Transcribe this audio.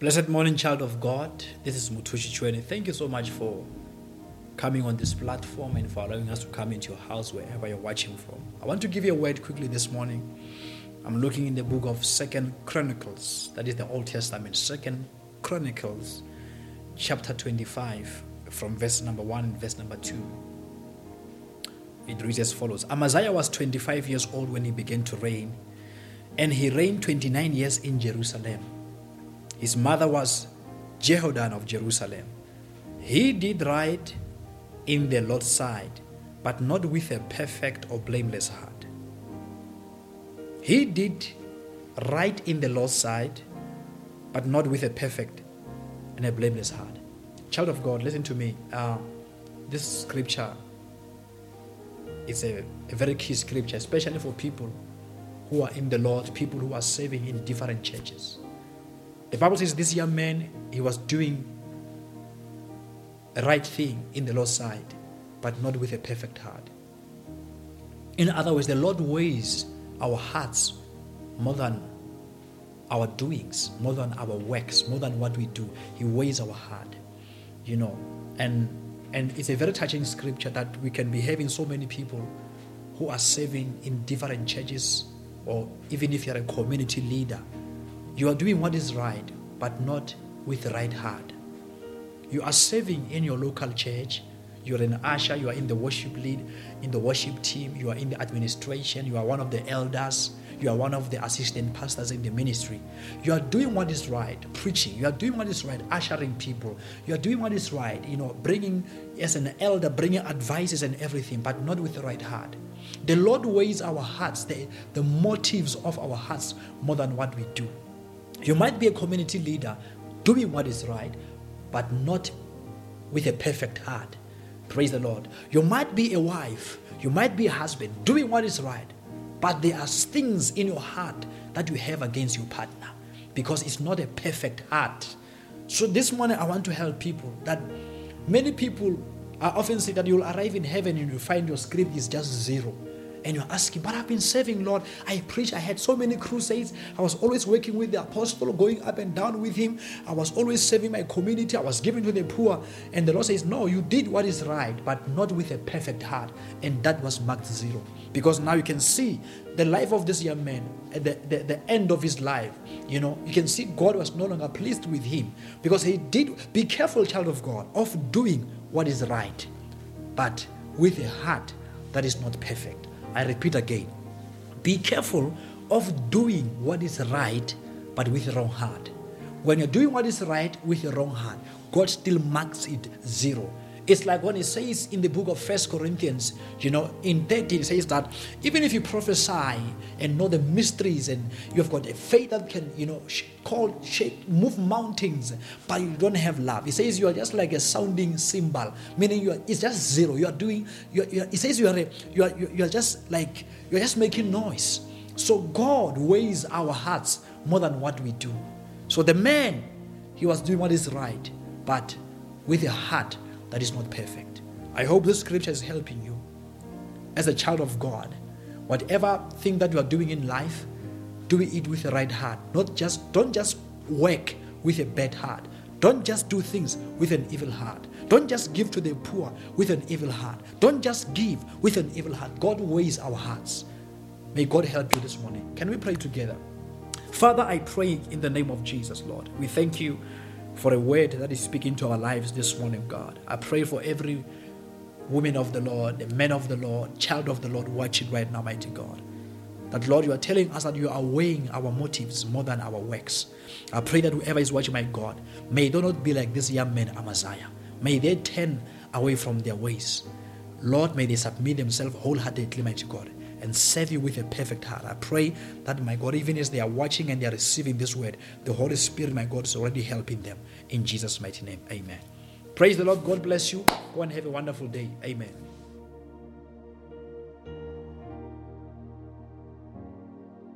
Blessed morning, child of God. This is Mothushi Chuene. Thank you so much for coming on this platform and for allowing us to come into your house wherever you're watching from. I want to give you a word quickly this morning. I'm looking in the book of Second Chronicles, that is the Old Testament, Second Chronicles, chapter 25, from verse number 1 and verse number 2. It reads as follows Amaziah was 25 years old when he began to reign, and he reigned 29 years in Jerusalem. His mother was Jehoaddan of Jerusalem. He did right in the Lord's sight, but not with a perfect or blameless heart. He did right in the Lord's sight, but not with a perfect and a blameless heart. Child of God, listen to me. Uh, this scripture is a, a very key scripture, especially for people who are in the Lord, people who are serving in different churches. The Bible says this young man, he was doing a right thing in the Lord's sight, but not with a perfect heart. In other words, the Lord weighs our hearts more than our doings, more than our works, more than what we do. He weighs our heart, you know. And and it's a very touching scripture that we can be having so many people who are serving in different churches, or even if you're a community leader, you are doing what is right, but not with the right heart. You are serving in your local church. You are an usher, you are in the worship lead, in the worship team, you are in the administration, you are one of the elders, you are one of the assistant pastors in the ministry. You are doing what is right, preaching. You are doing what is right, ushering people. You are doing what is right, you know, bringing, as an elder, bringing advices and everything, but not with the right heart. The Lord weighs our hearts, the, the motives of our hearts, more than what we do. You might be a community leader doing what is right, but not with a perfect heart. Praise the Lord. You might be a wife, you might be a husband doing what is right, but there are things in your heart that you have against your partner because it's not a perfect heart. So this morning I want to help people that many people are often say that you'll arrive in heaven and you find your script is just zero and you're asking, but I've been serving, Lord. I preach. I had so many crusades. I was always working with the apostle, going up and down with him. I was always serving my community. I was giving to the poor. And the Lord says, No, you did what is right, but not with a perfect heart. And that was marked zero. Because now you can see the life of this young man at the, the, the end of his life. You know, you can see God was no longer pleased with him because he did. Be careful, child of God, of doing what is right, but with a heart that is not perfect. I repeat again be careful of doing what is right, but with the wrong heart. When you're doing what is right with the wrong heart, God still marks it zero. It's like when it says in the book of First Corinthians, you know, in 13, it says that even if you prophesy and know the mysteries and you have got a faith that can, you know, call, shape, move mountains, but you don't have love. It says you are just like a sounding cymbal, meaning you are, it's just zero. You are doing, you are, you are, it says you are, a, you are, you are just like, you are just making noise. So God weighs our hearts more than what we do. So the man, he was doing what is right, but with a heart that is not perfect. I hope this scripture is helping you as a child of God. Whatever thing that you are doing in life, do it with the right heart. Not just don't just work with a bad heart. Don't just do things with an evil heart. Don't just give to the poor with an evil heart. Don't just give with an evil heart. God weighs our hearts. May God help you this morning. Can we pray together? Father, I pray in the name of Jesus, Lord. We thank you for a word that is speaking to our lives this morning, God. I pray for every woman of the Lord, the man of the Lord, child of the Lord watching right now, mighty God. That, Lord, you are telling us that you are weighing our motives more than our works. I pray that whoever is watching, my God, may they not be like this young man, Amaziah. May they turn away from their ways. Lord, may they submit themselves wholeheartedly, mighty God, and serve you with a perfect heart. I pray that, my God, even as they are watching and they are receiving this word, the Holy Spirit, my God, is already helping them. In Jesus' mighty name, amen. Praise the Lord. God bless you. Go and have a wonderful day. Amen.